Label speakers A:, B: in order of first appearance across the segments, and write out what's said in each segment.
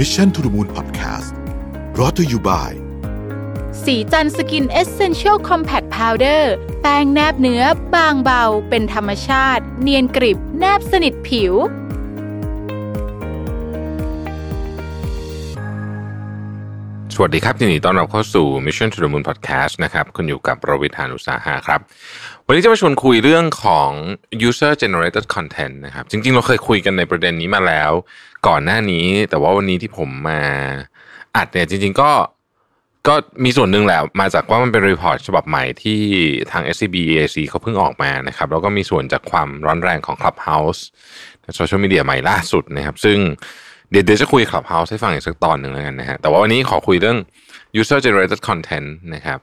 A: Mission to the Moon Podcast รอ t ธออยู่ by ศ
B: รีจันทร์ Skin Essential Compact Powder แป้งแนบเนื้อบางเบา เป็นธรรมชาติ เนียนกริบ แนบสนิทผิว
C: สวัสดีครับยินดีต้อนรับเข้าสู่ Mission to the Moon Podcast นะครับ คุณอยู่กับรวิศ หาญอุตสาหะครับ วันนี้จะมาชวนคุยเรื่องของ user generated content นะครับ จริง ๆ เราเคยคุยกันในประเด็นนี้มาแล้ว ก่อนหน้านี้ แต่ว่าวันนี้ที่ผมมาอัดเนี่ยจริง ๆ ก็ก็มีส่วนหนึ่งแหละมาจากว่ามันเป็น report ฉบับใหม่ที่ทาง SCB EIC เขาเพิ่งออกมานะครับ แล้วก็มีส่วนจากความร้อนแรงของ Clubhouse โซเชียลมีเดียใหม่ล่าสุดนะครับ ซึ่งเดี๋ยวเดี๋ยวจะคุย Clubhouse ให้ฟังอีกสักตอนหนึ่งแล้วกันนะฮะแต่ว่าวันนี้ขอคุยเรื่อง user generated content นะครับ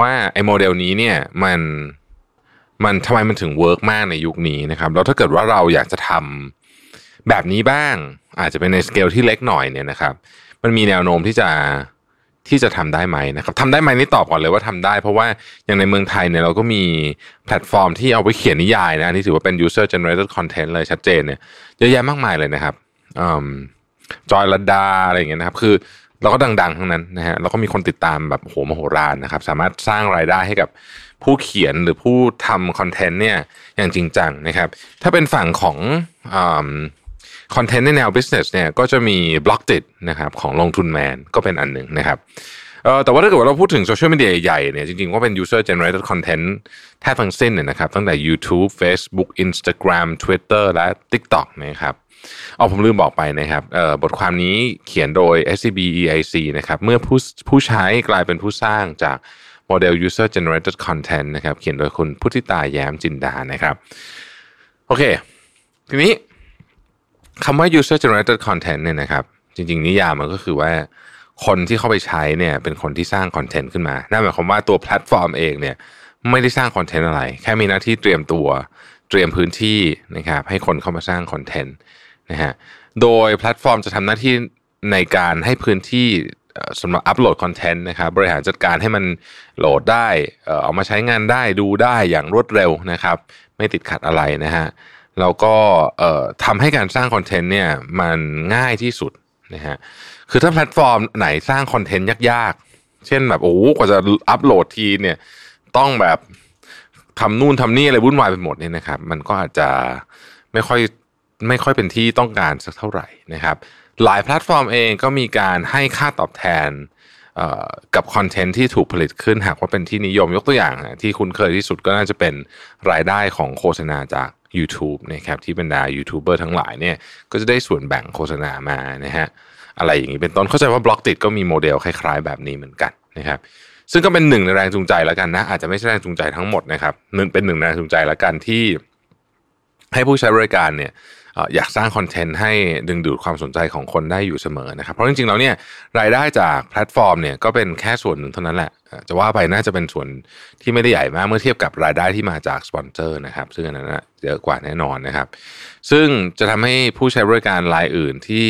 C: ว่าไอ้โมเดลนี้เนี่ยมัน มันทำไมมันถึง work มากในยุคนี้นะครับแล้วถ้าเกิดว่าเราอยากจะทำแบบนี้บ้าง อาจจะเป็นในสเกลที่เล็กหน่อยเนี่ยนะครับ มันมีแนวโน้มที่จะที่จะทำได้ไหมนะครับทำได้ไหมนี่ตอบก่อนเลยว่าทำได้ เพราะว่าอย่างในเมืองไทยเนี่ยเราก็มีแพลตฟอร์มที่เอาไว้เขียนนิยายนะนี่ถือว่าเป็น user generated content เลยชัดเจนเนี่ยเยอะแยะมากมายเลยนะครับจอยลดาอะไรอย่างเงี้ยนะครับ คือเราก็ดัง ๆ ทั้งนั้นนะฮะเราก็มีคนติดตามแบบโหมโหฬารนะครับ สามารถสร้างรายได้ให้กับ ผู้เขียนหรือผู้ทำคอนเทนต์เนี่ยอย่างจริงจังนะครับ ถ้าเป็นฝั่งของคอนเทนต์ในแนว business เนี่ยก็จะมี b l o กติดนะครับของลงทุนแมนก็เป็นอันหนึ่งนะครับแต่ว่าถ้าเกิดว่าเราพูดถึงโซเชียลมีเดียใหญ่เนี่ยจริงๆก็เป็น user generated content แทบทั้งสิ้นเนี่ยนะครับตั้งแต่ YouTube Facebook Instagram Twitter และ TikTok นะครับเอาผมลืมบอกไปนะครับบทความนี้เขียนโดย SCB EIC นะครับเมื่อผู้ผู้ใช้กลายเป็นผู้สร้างจาก โมเดล user generated content นะครับเขียนโดยคุณพุทธิตาแย้มจินดานะครับโอเค ทีนี้คำว่า user generated content เนี่ยนะครับจริงๆ นิยามมันก็คือว่าคนที่เข้าไปใช้เนี่ยเป็นคนที่สร้างคอนเทนต์ขึ้นมา นั่นหมายความว่าตัวแพลตฟอร์มเองเนี่ยไม่ได้สร้างคอนเทนต์อะไร แค่มีหน้าที่เตรียมตัวเตรียมพื้นที่นะครับให้คนเข้ามาสร้างคอนเทนต์นะฮะ โดยแพลตฟอร์มจะทำหน้าที่ในการให้พื้นที่ สำหรับอัปโหลดคอนเทนต์นะครับบริหารจัดการให้มันโหลดได้เอามาใช้งานได้ดูได้อย่างรวดเร็วนะครับ ไม่ติดขัดอะไรนะฮะแล้วก็ทำให้การสร้างคอนเทนต์เนี่ยมันง่ายที่สุดนะฮะคือถ้าแพลตฟอร์มไหนสร้างคอนเทนต์ยากๆ เช่นแบบโอ้กว่าจะอัปโหลดทีเนี่ยต้องแบบทำนู่นทำนี่อะไรวุ่นวายไปหมดเนี่ยนะครับ มันก็อาจจะไม่ค่อยไม่ค่อยเป็นที่ต้องการสักเท่าไหร่นะครับ หลายแพลตฟอร์มเองก็มีการให้ค่าตอบแทนกับคอนเทนต์ที่ถูกผลิตขึ้นหากว่าเป็นที่นิยมยกตัวอย่าง ที่คุ้นเคยที่สุดก็น่าจะเป็นรายได้ของโฆษณาจาก YouTube นะครับที่บรรดายูทูบเบอร์ทั้งหลายเนี่ยก็จะได้ส่วนแบ่งโฆษณามานะฮะอะไรอย่างนี้เป็นต้นเข้าใจว่า Blockdit ก็มีโมเดลคล้ายๆ แบบนี้เหมือนกันนะครับซึ่งก็เป็นหนึ่งในแรงจูงใจแล้วกันนะ อาจจะไม่ใช่แรงจูงใจทั้งหมดนะครับเป็นหนึ่งแรงจูงใจแล้วกันที่ให้ผู้ใช้บริการเนี่ย อยากสร้างคอนเทนต์ให้ดึงดูดความสนใจของคนได้อยู่เสมอนะครับเพราะจริงๆแล้วเนี่ยรายได้จากแพลตฟอร์มเนี่ยก็เป็นแค่ส่วนหนึ่งเท่านั้นแหละจะว่าไปน่าจะเป็นส่วนที่ไม่ได้ใหญ่มากเมื่อเทียบกับรายได้ที่มาจากสปอนเซอร์นะครับ ซึ่งอันนั้นเยอะกว่าแน่นอนนะครับ ซึ่งจะทำให้ผู้ใช้บริการรายอื่นที่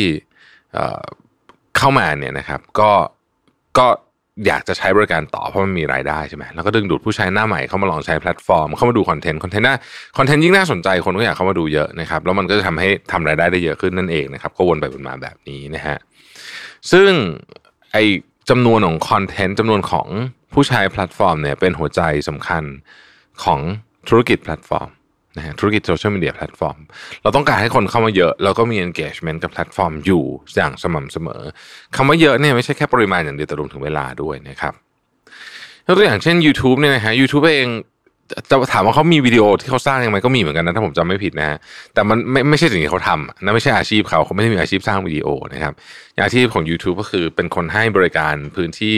C: เข้ามาเนี่ยนะครับ ก็ก็ อยากจะใช้บริการต่อเพราะมันมีรายได้ใช่ไหมแล้วก็ดึงดูดผู้ใช้หน้าใหม่เข้ามาลองใช้แพลตฟอร์ม เข้ามาดูคอนเทนต์คอนเทนต์น่าคอนเทนต์ยิ่งน่าสนใจคนก็อยากเข้ามาดูเยอะนะครับแล้วมันก็จะทำให้ทำรายได้ได้เยอะขึ้นนั่นเองนะครับก็วนไปวนมาแบบนี้นะฮะซึ่งไอ้จำนวนของคอนเทนต์จำนวนของผู้ใช้แพลตฟอร์มเนี่ยเป็นหัวใจสำคัญของธุรกิจแพลตฟอร์ม นะฮะธุรกิจโซเชียลมีเดียแพลตฟอร์ม เราต้องการให้คนเข้ามาเยอะแล้วก็มี engagement กับแพลตฟอร์มอยู่อย่างสม่ำเสมอคำว่าเยอะเนี่ยไม่ใช่แค่ปริมาณอย่างเดียวแต่รวมถึงเวลาด้วยนะครับตัวอย่างเช่น YouTube เนี่ยนะฮะ YouTube เองจะถามว่าเขามีวิดีโอที่เขาสร้างยังไงก็มีเหมือนกันนะถ้าผมจำไม่ผิดนะฮะแต่มันไม่ไม่ใช่สิ่งที่เขาทำนั่นไม่ใช่อาชีพเขาเขาไม่ได้มีอาชีพสร้างวิดีโอนะครับอาชีพของ YouTube ก็คือเป็นคนให้บริการพื้นที่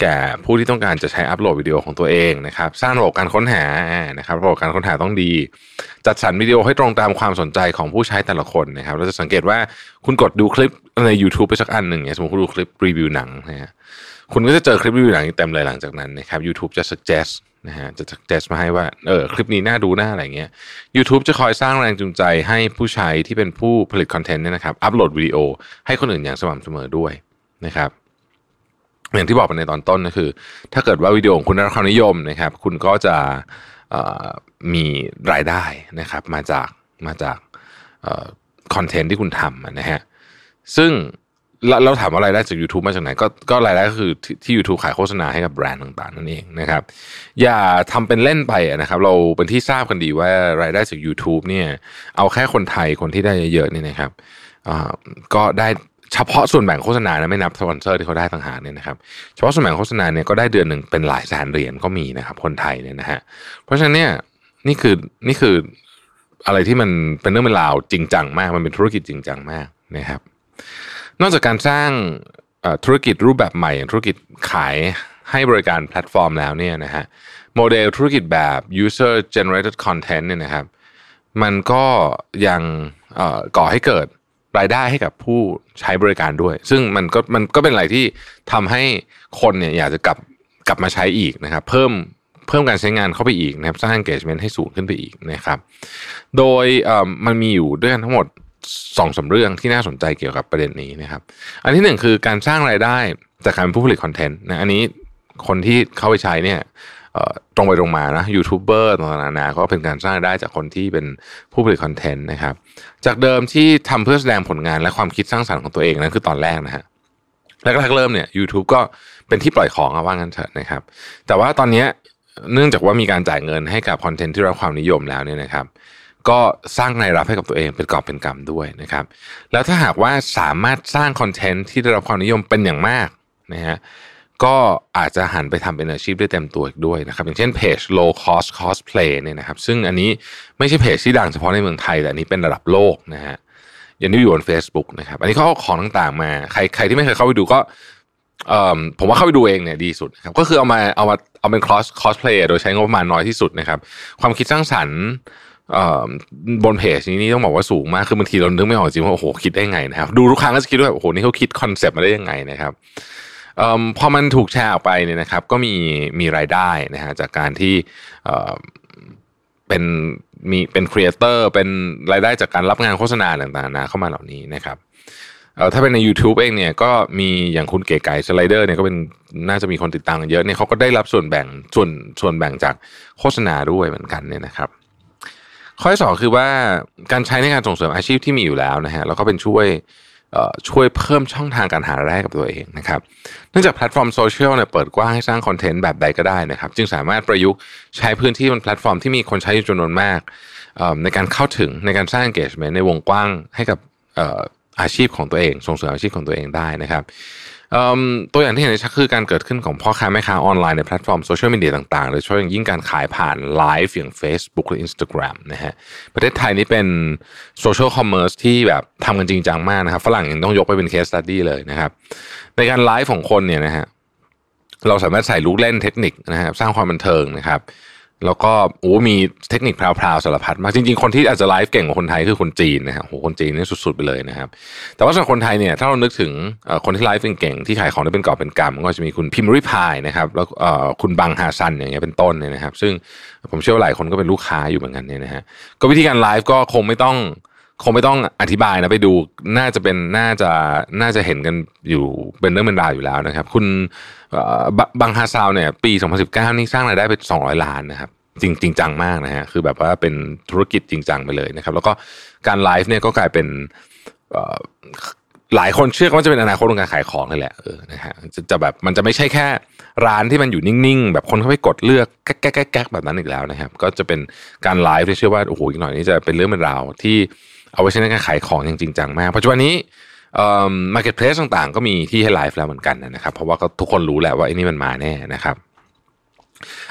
C: แก่ผู้ที่ต้องการจะใช้อัปโหลดวิดีโอของตัวเองนะครับ สร้างระบบการค้นหานะครับระบบการค้นหาต้องดี จัดสรรวิดีโอให้ตรงตามความสนใจของผู้ใช้แต่ละคนนะครับเราจะสังเกตว่าคุณกดดูคลิปใน YouTube ไปสักอันหนึ่งเนี่ยสมมติคุณดูคลิปรีวิวหนังนะฮะคุณก็จะเจอคลิปรีวิวหนังเต็มเลยหลังจากนั้นนะครับ YouTube จะ suggest นะฮะจะ suggest มาให้ว่าเออคลิปนี้น่าดูน่าอะไรเงี้ย YouTube จะคอยสร้างแรงจูงใจให้ผู้ใช้ที่เป็นผู้ผลิตคอนเทนต์เนี่ยนะครับอัปโหลดวิดีโอให้คนอื่นอย่างสม่ำเสมอด้วยนะครับ อย่างที่บอกไปในตอนต้นก็คือ ถ้าเกิดว่าวิดีโอของคุณได้รับความนิยมนะครับ คุณก็จะมีรายได้นะครับ มาจากมาจากคอนเทนต์ที่คุณทำนะฮะซึ่งเราเราถามว่ารายได้จาก YouTube มาจากไหน ก็ก็รายได้ก็คือที่ที่ YouTube ขายโฆษณาให้กับแบรนด์ต่างๆ นั่นเองนะครับ อย่าทำเป็นเล่นไปนะครับ เราเป็นที่ทราบกันดีว่ารายได้จาก YouTube เนี่ยเอาแค่คนไทยคนที่ได้เยอะๆนี่นะครับก็ได้ เฉพาะส่วนแบ่งโฆษณานะไม่นับสปอนเซอร์ที่เขาได้ต่างหากเนี่ยนะครับเฉพาะส่วนแบ่งโฆษณาเนี่ยก็ได้เดือนหนึ่งเป็นหลายแสนเหรียญก็มีนะครับคนไทยเนี่ยนะฮะเพราะฉะนั้นเนี่ยนี่คือนี่คืออะไรที่มันเป็นเรื่องเป็นราวจริงจังมาก มันเป็นธุรกิจจริงจังมากนะครับ นอกจากการสร้างธุรกิจรูปแบบใหม่อย่างธุรกิจขายให้บริการแพลตฟอร์มแล้วเนี่ยนะฮะโมเดลธุรกิจแบบ user generated content เนี่ยนะครับ มันก็ยังก่อให้เกิด รายได้ให้กับผู้ใช้บริการด้วย ซึ่งมันก็มันก็เป็นอะไรที่ทำให้คนเนี่ยอยากจะกลับกลับมาใช้อีกนะครับ เพิ่มเพิ่มการใช้งานเข้าไปอีกนะครับสร้าง engagement ให้สูงขึ้นไปอีกนะครับ โดยมันมีอยู่ด้วยกันทั้งหมดสองสาเรื่องที่น่าสนใจเกี่ยวกับประเด็นนี้นะครับ อันที่หนึ่งคือการสร้างรายได้จากการเป็นผู้ผลิตคอนเทนต์นะอันนี้คนที่เข้าไปใช้เนี่ย ตรงไปตรงมานะยูทูบเบอร์ต่างๆนาก็เป็นการสร้างได้จากคนที่เป็นผู้ผลิตคอนเทนต์นะครับ จากเดิมที่ทำเพื่อแสดงผลงานและความคิดสร้างสรรค์ของตัวเองนั่นคือตอนแรกนะฮะแรกๆเริ่มเนี่ย YouTube ก็เป็นที่ปล่อยของอะว่างั้นเถอะนะครับ แต่ว่าตอนนี้เนื่องจากว่ามีการจ่ายเงินให้กับคอนเทนต์ที่รับความนิยมแล้วเนี่ยนะครับ ก็สร้างรายรับให้กับตัวเองเป็นกอบเป็นกำด้วยนะครับ แล้วถ้าหากว่าสามารถสร้างคอนเทนต์ที่ได้รับความนิยมเป็นอย่างมากนะฮะ ก็อาจจะหันไปทำเป็นอาชีพได้เต็มตัวอีกด้วยนะครับ อย่างเช่นเพจ low cost cosplay เนี่ยนะครับ ซึ่งอันนี้ไม่ใช่เพจที่ดังเฉพาะในเมืองไทย แต่อันนี้เป็นระดับโลกนะฮะอย่างที่อยู่บน Facebook นะครับ อันนี้เขาเอาของต่างๆมา ใครใครที่ไม่เคยเข้าไปดูก็ผมว่าเข้าไปดูเองเนี่ยดีสุดครับ ก็คือเอามาเอามาเอาเป็นคอสคอสเพลย์โดยใช้งบประมาณน้อยที่สุดนะครับ ความคิดสร้างสรรค์บนเพจนี้นี่ต้องบอกว่าสูงมาก คือบางทีเรานึกไม่ออกจริงว่าโอ้โหคิดได้ไงนะครับ ดูทุกครั้งก็จะคิดว่าโอ้โหนี่เขาคิดคอนเซปต์มาได้ยังไงนะครับ พอมันถูกแชร์ออกไปเนี่ยนะครับ ก็มีมีรายได้นะฮะจากการที่เเป็นมีเป็น creator เป็นรายได้จากการรับงานโฆษณาต่างๆนะเข้ามาเหล่านี้นะครับถ้าเป็นใน YouTube เองเนี่ยก็มีอย่างคุณเก๋ไก๋สไลเดอร์เนี่ยก็เป็นน่าจะมีคนติดตามเยอะเนี่ยเขาก็ได้รับส่วนแบ่งส่วนส่วนแบ่งจากโฆษณาด้วยเหมือนกันเนี่ยนะครับ ข้อที่สองคือว่าการใช้ในการส่งเสริมอาชีพที่มีอยู่แล้วนะฮะแล้วก็เป็นช่วย ช่วยเพิ่มช่องทางการหารายได้กับตัวเองนะครับ เนื่องจากแพลตฟอร์มโซเชียลเนี่ยเปิดกว้างให้สร้างคอนเทนต์แบบใดก็ได้นะครับ จึงสามารถประยุกต์ใช้พื้นที่บนแพลตฟอร์มที่มีคนใช้อยู่จำนวนมาก ในการเข้าถึงในการสร้าง engagement ในวงกว้างให้กับอาชีพของตัวเอง ส่งเสริมอาชีพของตัวเองได้นะครับ ตัวอย่างที่เห็นได้ชัดคือการเกิดขึ้นของพ่อค้าแม่ค้าออนไลน์ในแพลตฟอร์มโซเชียลมีเดียต่างๆโดยเฉพาะอย่างยิ่งการขายผ่านไลฟ์อย่าง Facebook หรือ Instagram นะฮะประเทศไทยนี่เป็น social commerce ที่แบบทำกันจริงจังมากนะครับฝรั่งยังต้องยกไปเป็น case study เลยนะครับ ในการไลฟ์ของคนเนี่ยนะฮะเราสามารถใส่ลูกเล่นเทคนิคนะครับสร้างความบันเทิงนะครับ แล้วก็โอ้มีเทคนิคพราวๆสารพัดมากจริง ๆ คนที่อาจจะไลฟ์เก่งกว่าคนไทยคือคนจีนนะครับโหคนจีนนี่สุดๆไปเลยนะครับ แต่ว่าสำหรับคนไทยเนี่ยถ้าเรานึกถึงคนที่ไลฟ์เก่งๆที่ขายของได้เป็นกอบเป็นกำก็จะมีคุณพิมริพายนะครับแล้วคุณบังฮาซันอย่างเงี้ยเป็นต้นเนี่ยนะครับ ซึ่งผมเชื่อว่าหลายคนก็เป็นลูกค้าอยู่เหมือนกันเนี่ยนะฮะก็วิธีการไลฟ์ก็คงไม่ต้อง คงไม่ต้องอธิบายนะไปดูน่าจะเป็นน่าจะน่าจะเห็นกันอยู่เป็นเรื่องเป็นราวอยู่แล้วนะครับ คุณบบังฮาซาวเนี่ย ปี 2019 นี่สร้างรายได้ไป 200 ล้านนะครับ จริงจริงจังมากนะฮะคือแบบว่าเป็นธุรกิจจริงจังไปเลยนะครับ แล้วก็การไลฟ์เนี่ยก็กลายเป็นหลายคนเชื่อว่าจะเป็นอนาคตของการขายของเลยแหละเออนะฮะจะจะแบบมันจะไม่ใช่แค่ร้านที่มันอยู่นิ่งๆ แบบคนเข้าไปกดเลือกแก๊กแก๊กแก๊กแบบนั้นอีกแล้วนะครับ ก็จะเป็นการไลฟ์ที่เชื่อว่าโอ้โหอีกหน่อยนี่จะเป็นเรื่องเป็นราวที่ เอาไว้ใช้ในการขายของอย่างจริงจังมากปัจจุบันนี้ marketplace ต่างๆ ก็มีที่ให้ไลฟ์แล้วเหมือนกันนะครับ เพราะว่าทุกคนรู้แหละว่าไอ้นี่มันมาแน่นะครับ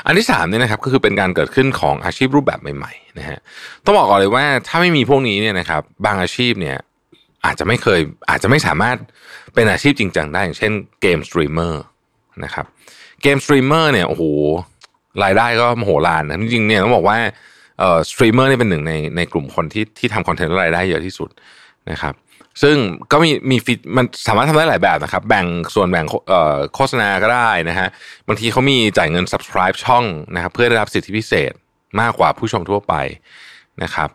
C: อันที่สามเนี่ยนะครับก็คือเป็นการเกิดขึ้นของอาชีพรูปแบบใหม่ๆนะฮะต้องบอกก่อนเลยว่าถ้าไม่มีพวกนี้เนี่ยนะครับบางอาชีพเนี่ยอาจจะไม่เคยอาจจะไม่สามารถเป็นอาชีพจริงจังได้อย่างเช่นเกมสตรีมเมอร์นะครับเกมสตรีมเมอร์เนี่ยโอ้โหรายได้ก็มโหฬารนะจริงๆเนี่ยต้องบอกว่า สตรีมเมอร์นี่เป็นหนึ่งในในกลุ่มคนที่ที่ทำคอนเทนต์รายได้เยอะที่สุดนะครับซึ่งก็มีมี fee มันสามารถทำได้หลายแบบนะครับ แบ่งส่วนแบ่งโฆษณาก็ได้นะฮะบางทีเขามีจ่ายเงิน subscribe ช่องนะครับเพื่อได้รับสิทธิพิเศษมากกว่าผู้ชมทั่วไปนะครับ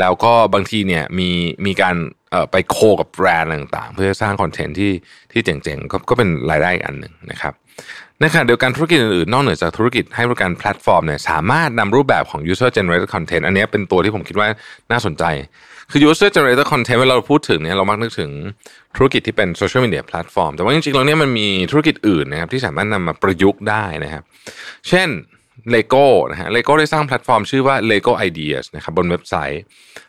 C: แล้วก็บางทีเนี่ยมีมีการไป co กับแบรนด์ต่างๆ เพื่อสร้างคอนเทนต์ที่ที่เจ๋งๆ ก็ก็เป็นรายได้อีกอันหนึ่งนะครับ ในขณะเดียวกันธุรกิจอื่นๆ นอกเหนือจากธุรกิจให้บริการแพลตฟอร์มเนี่ยสามารถนำรูปแบบของ user generated content อันนี้เป็นตัวที่ผมคิดว่าน่าสนใจ คือ user generated content เวลาเราพูดถึงเนี่ยเรามักนึกถึงธุรกิจที่เป็น social media platform แต่ว่าจริงๆแล้วเนี่ยมันมีธุรกิจอื่นนะครับที่สามารถนำมาประยุกต์ได้นะครับ เช่น Lego นะฮะ Lego ได้สร้างแพลตฟอร์มชื่อว่า Lego Ideas นะครับบนเว็บไซต์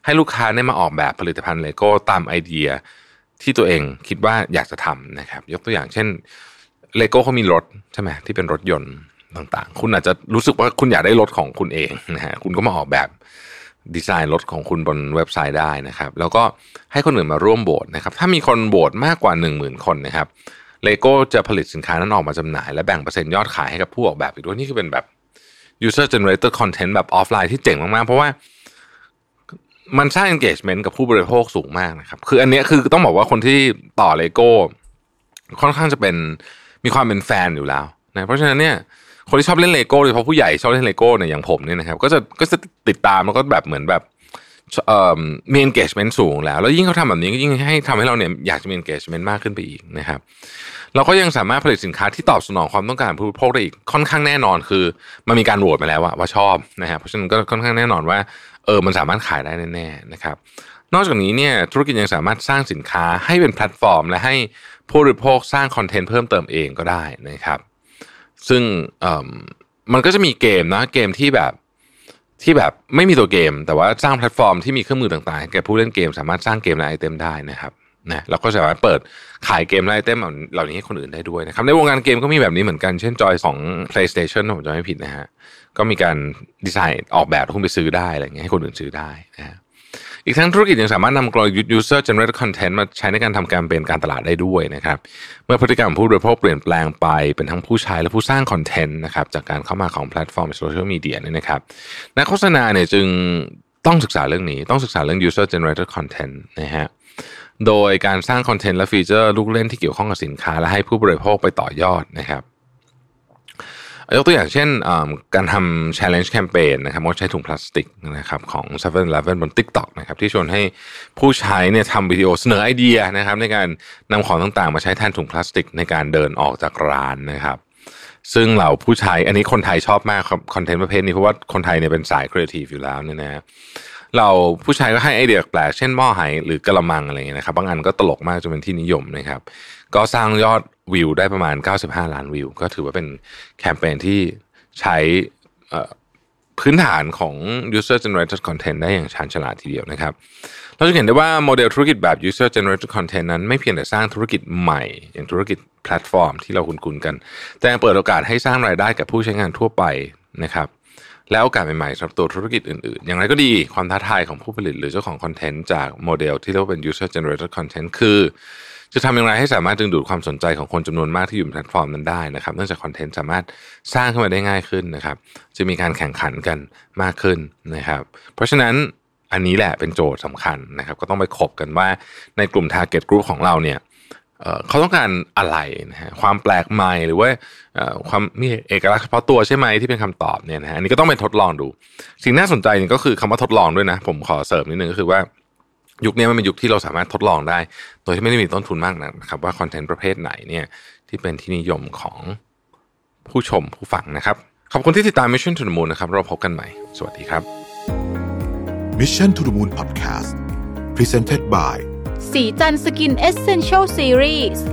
C: ให้ลูกค้าได้มาออกแบบผลิตภัณฑ์ Lego ตามไอเดียที่ตัวเองคิดว่าอยากจะทำนะครับ ยกตัวอย่างเช่น Lego เขามีรถใช่ไหมที่เป็นรถยนต์ต่าง ๆ คุณอาจจะรู้สึกว่าคุณอยากได้รถของคุณเองนะฮะคุณก็มาออกแบบดีไซน์รถของคุณบนเว็บไซต์ได้นะครับ แล้วก็ให้คนอื่นมาร่วมโหวตนะครับ ถ้ามีคนโหวตมากกว่า 1 0,000 คนนะครับเลโก้จะผลิตสินค้านั้นออกมาจำหน่าย และแบ่งเปอร์เซ็นต์ยอดขายให้กับผู้ออกแบบอีกด้วยนี่คือเป็นแบบ user generated content แบบออฟไลน์ที่เจ๋งมาก ๆ เพราะว่ามันสร้าง engagement กับผู้บริโภคสูงมากนะครับ คืออันนี้คือต้องบอกว่าคนที่ต่อเลโก้ค่อนข้างจะเป็น มีความเป็นแฟนอยู่แล้วนะเพราะฉะนั้นเนี่ยคนที่ชอบเล่นเลโก้โดยเฉพาะผู้ใหญ่ชอบเล่นเลโก้เนี่ยอย่างผมเนี่ยนะครับก็จะก็จะติดตามแล้วก็แบบเหมือนแบบเอ่อมี engagement สูงแล้ว แล้วยิ่งเขาทำแบบนี้ก็ยิ่งให้ทำให้เราเนี่ยอยากจะมี engagement มากขึ้นไปอีกนะครับเราก็ยังสามารถผลิตสินค้าที่ตอบสนองความต้องการผู้บริโภคได้อีกค่อนข้างแน่นอนคือ มันมีการโหวตมาแล้วว่าว่าชอบนะครับเพราะฉะนั้นก็ค่อนข้างแน่นอนว่าเออมันสามารถขายได้แน่ๆนะครับ นอกจากนี้เนี่ยธุรกิจยังสามารถสร้างสินค้าให้เป็นแพลตฟอร์ม และให้ผู้บริโภคสร้างคอนเทนต์เพิ่มเติมเองก็ได้นะครับ ซึ่งมันก็จะมีเกมนะเกมที่แบบที่แบบไม่มีตัวเกม แต่ว่าสร้างแพลตฟอร์มที่มีเครื่องมือต่างๆแก่ผู้เล่นเกมสามารถสร้างเกมและไอเทมได้นะครับนะเราก็สามารถเปิดขายเกมและไอเทมเหล่านี้ให้คนอื่นได้ด้วยนะครับในวงการเกมก็มีแบบนี้เหมือนกันเช่นจอยของ PlayStation ผมจะไม่ผิดนะฮะก็มีการดีไซน์ออกแบบคุณไปซื้อได้อะไรเงี้ยให้คนอื่นซื้อได้นะฮะ อีกทั้งธุรกิจยังสามารถนำกลยุทธ์ user generated content มาใช้ในการทำการเป็นการตลาดได้ด้วยนะครับ เมื่อพฤติกรรมผู้บริโภคเปลี่ยนแปลงไปเป็นทั้งผู้ใช้และผู้สร้างคอนเทนต์นะครับจากการเข้ามาของแพลตฟอร์มโซเชียลมีเดียเนี่ยนะครับนักโฆษณาเนี่ยจึงต้องศึกษาเรื่องนี้ต้องศึกษาเรื่อง user generated content นะฮะโดยการสร้างคอนเทนต์และฟีเจอร์ลูกเล่นที่เกี่ยวข้องกับสินค้า และให้ผู้บริโภคไปต่อยอดนะครับ ยกตัวอย่างเช่นการทำ challenge campaign นะครับว่ใช้ถุงพลาสติกนะครับของ7 e เ e ่ e อบน TikTok นะครับที่ชวนให้ผู้ใช้เนี่ยทำวิดีโอเสนอไอเดียนะครับในการนำของต่างๆ มาใช้แทนถุงพลาสติกในการเดินออกจากร้านนะครับซึ่งเราผู้ใช้อันนี้คนไทยชอบมากครับคอนเทนต์ประเภทนี้เพราะว่าคนไทยเนี่ยเป็นสายครีเอทีฟอยู่แล้วเนี่ยนะเราผู้ใช้ก็ให้ไอเดียแปลกเช่นหม้อไหหรือกะละมังอะไรเงี้ยนะครับบางอันก็ตลกมากจนเป็นที่นิยมนะครับ ก็สร้างยอดวิวได้ประมาณ 95 ล้านวิว ก็ถือว่าเป็นแคมเปญที่ใช้พื้นฐานของ user generated content ได้อย่างชาญฉลาดทีเดียวนะครับ เราจะเห็นได้ว่าโมเดลธุรกิจแบบ user generated content นั้นไม่เพียงแต่สร้างธุรกิจใหม่ อย่างธุรกิจแพลตฟอร์มที่เราคุ้นๆกัน แต่ยังเปิดโอกาสให้สร้างรายได้กับผู้ใช้งานทั่วไปนะครับ แล้วโอกาสใหม่ๆสำหรับตัวธุรกิจอื่นๆ อย่างไรก็ดีความท้าทายของผู้ผลิตหรือเจ้าของคอนเทนต์จากโมเดลที่เรียกว่าเป็น user generated content คือ จะทำอย่างไรให้สามารถดึงดูดความสนใจของคนจำนวนมากที่อยู่บนแพลตฟอร์มนั้นได้นะครับ เนื่องจากคอนเทนต์สามารถสร้างขึ้นมาได้ง่ายขึ้นนะครับ จะมีการแข่งขันกันมากขึ้นนะครับ เพราะฉะนั้นอันนี้แหละเป็นโจทย์สำคัญนะครับ ก็ต้องไปคบกันว่าในกลุ่ม target group ของเราเนี่ยเขาต้องการอะไรนะฮะความแปลกใหม่หรือว่าความมีเอกลักษณ์เฉพาะตัวใช่ไหมที่เป็นคำตอบเนี่ยนะฮะอันนี้ก็ต้องไปทดลองดู สิ่งน่าสนใจก็คือคำว่าทดลองด้วยนะ ผมขอเสริมนิดนึงก็คือว่า ยุคนี้มันเป็นยุคที่เราสามารถทดลองได้ โดยที่ไม่ได้มีต้นทุนมากนะครับว่าคอนเทนต์ประเภทไหนเนี่ยที่เป็นที่นิยมของผู้ชมผู้ฟังนะครับ ขอบคุณที่ติดตาม Mission to the Moon นะครับเราพบกันใหม่ สวัสดีครับ
A: Mission to the Moon Podcast Presented by
B: สีจันสกินเอเซนเชลซีรีส์